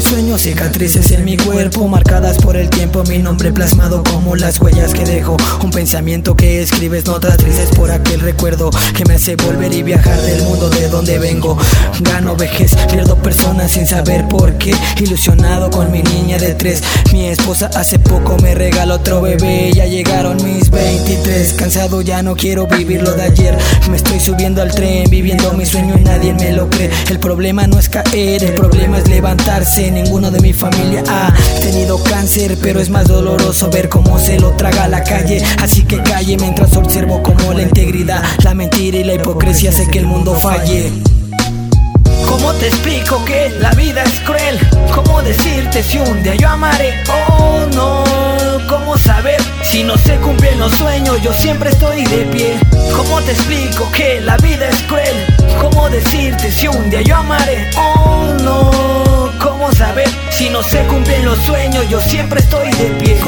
sueño, cicatrices en mi cuerpo, marcadas por el tiempo, mi nombre plasmado como las huellas que dejo. Un pensamiento que escribes, notas tristes por aquel recuerdo que me hace volver y viajar del mundo de donde vengo. Gano vejez, pierdo personas sin saber por qué. Ilusionado con mi niña de tres, mi esposa hace poco me regaló otro bebé. Ya llegaron mis 23, cansado ya no quiero vivir lo de ayer. Me estoy subiendo al tren, viviendo mi sueño y nadie me lo cree. El problema no es caer, el problema es levantarse. Ninguno de mi familia ha tenido cáncer, pero es más doloroso ver cómo se lo traga la calle. Así que calle mientras observo como la integridad, la mentira y la hipocresía hace que el mundo falle. ¿Cómo te explico que la vida es cruel? ¿Cómo decirte si un día yo amaré? Oh no, ¿cómo saber si no se cumplen los sueños? Yo siempre estoy de pie. ¿Cómo te explico que la vida es cruel? ¿Cómo decirte si un día yo amaré? Oh se cumplen los sueños? Yo siempre estoy de pie.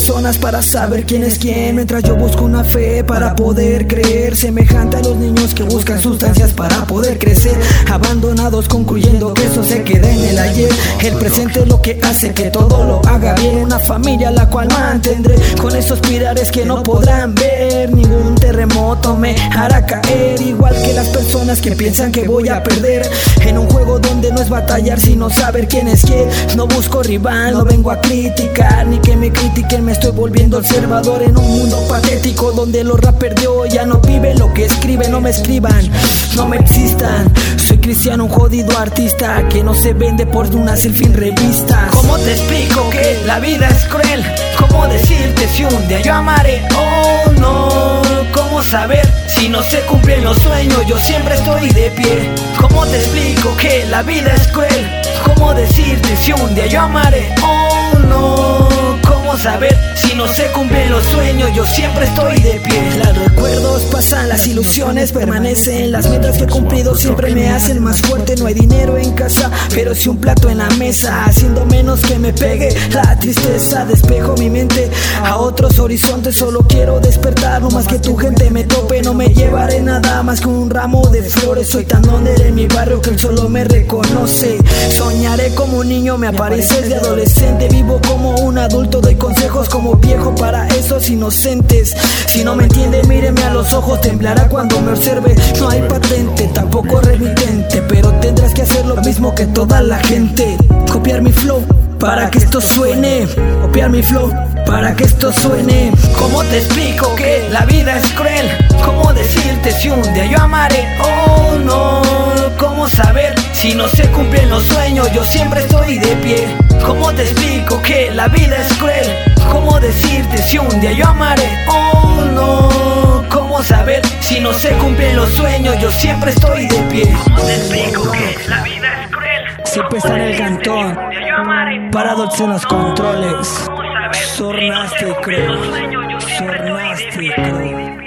Personas para saber quién es quién, mientras yo busco una fe para poder creer, semejante a los niños que buscan sustancias para poder crecer, abandonados concluyendo que eso se queda en el ayer. El presente es lo que hace que todo lo haga bien, una familia la cual mantendré. Con esos pilares que no podrán ver, ningún terremoto me hará caer, igual que las personas que piensan que voy a perder. En un juego donde no es batallar sino saber quién es quién. No busco rival, no vengo a criticar ni que me critiquen, estoy volviendo observador en un mundo patético donde los rappers de hoy ya no viven lo que escriben, no me escriban, no me existan. Soy cristiano, un jodido artista que no se vende por una en revista. ¿Cómo te explico que la vida es cruel? ¿Cómo decirte si un día yo amaré? Oh no, ¿cómo saber si no se cumplen los sueños? Yo siempre estoy de pie. ¿Cómo te explico que la vida es cruel? ¿Cómo decirte si un día yo amaré? Oh no, ¿cómo saber si no se cumplen los sueños? Yo siempre estoy de pie. Los recuerdos pasan, las ilusiones permanecen. Las metas que he cumplido siempre me hacen más fuerte. No hay dinero en casa, pero si un plato en la mesa, haciendo menos que me pegue la tristeza. Despejo mi mente a otros horizontes. Solo quiero despertar, no más que tu gente me tope. No me llevaré nada más que un ramo de flores. Soy tan under en mi barrio que él solo me reconoce. Soñaré como un niño, me apareces de adolescente. Vivo como un adulto, inocentes. Si no me entiende, míreme a los ojos, temblará cuando me observe. No hay patente, tampoco remitente, pero tendrás que hacer lo mismo que toda la gente. Copiar mi flow para que esto suene. Copiar mi flow para que esto suene. ¿Cómo te explico que la vida es cruel? ¿Cómo decirte si un día yo amaré? Oh no, ¿cómo saber si no se cumplen los sueños? Yo siempre estoy de pie. ¿Cómo te explico que la vida es cruel? ¿Cómo decirte si un día yo amaré? Oh no, ¿cómo saber si no se cumplen los sueños? Yo siempre estoy de pie. ¿Cómo te explico que la vida es cruel? Siempre está en el cantón, parados en los controles. Sornaste, creo. Sornaste, creo.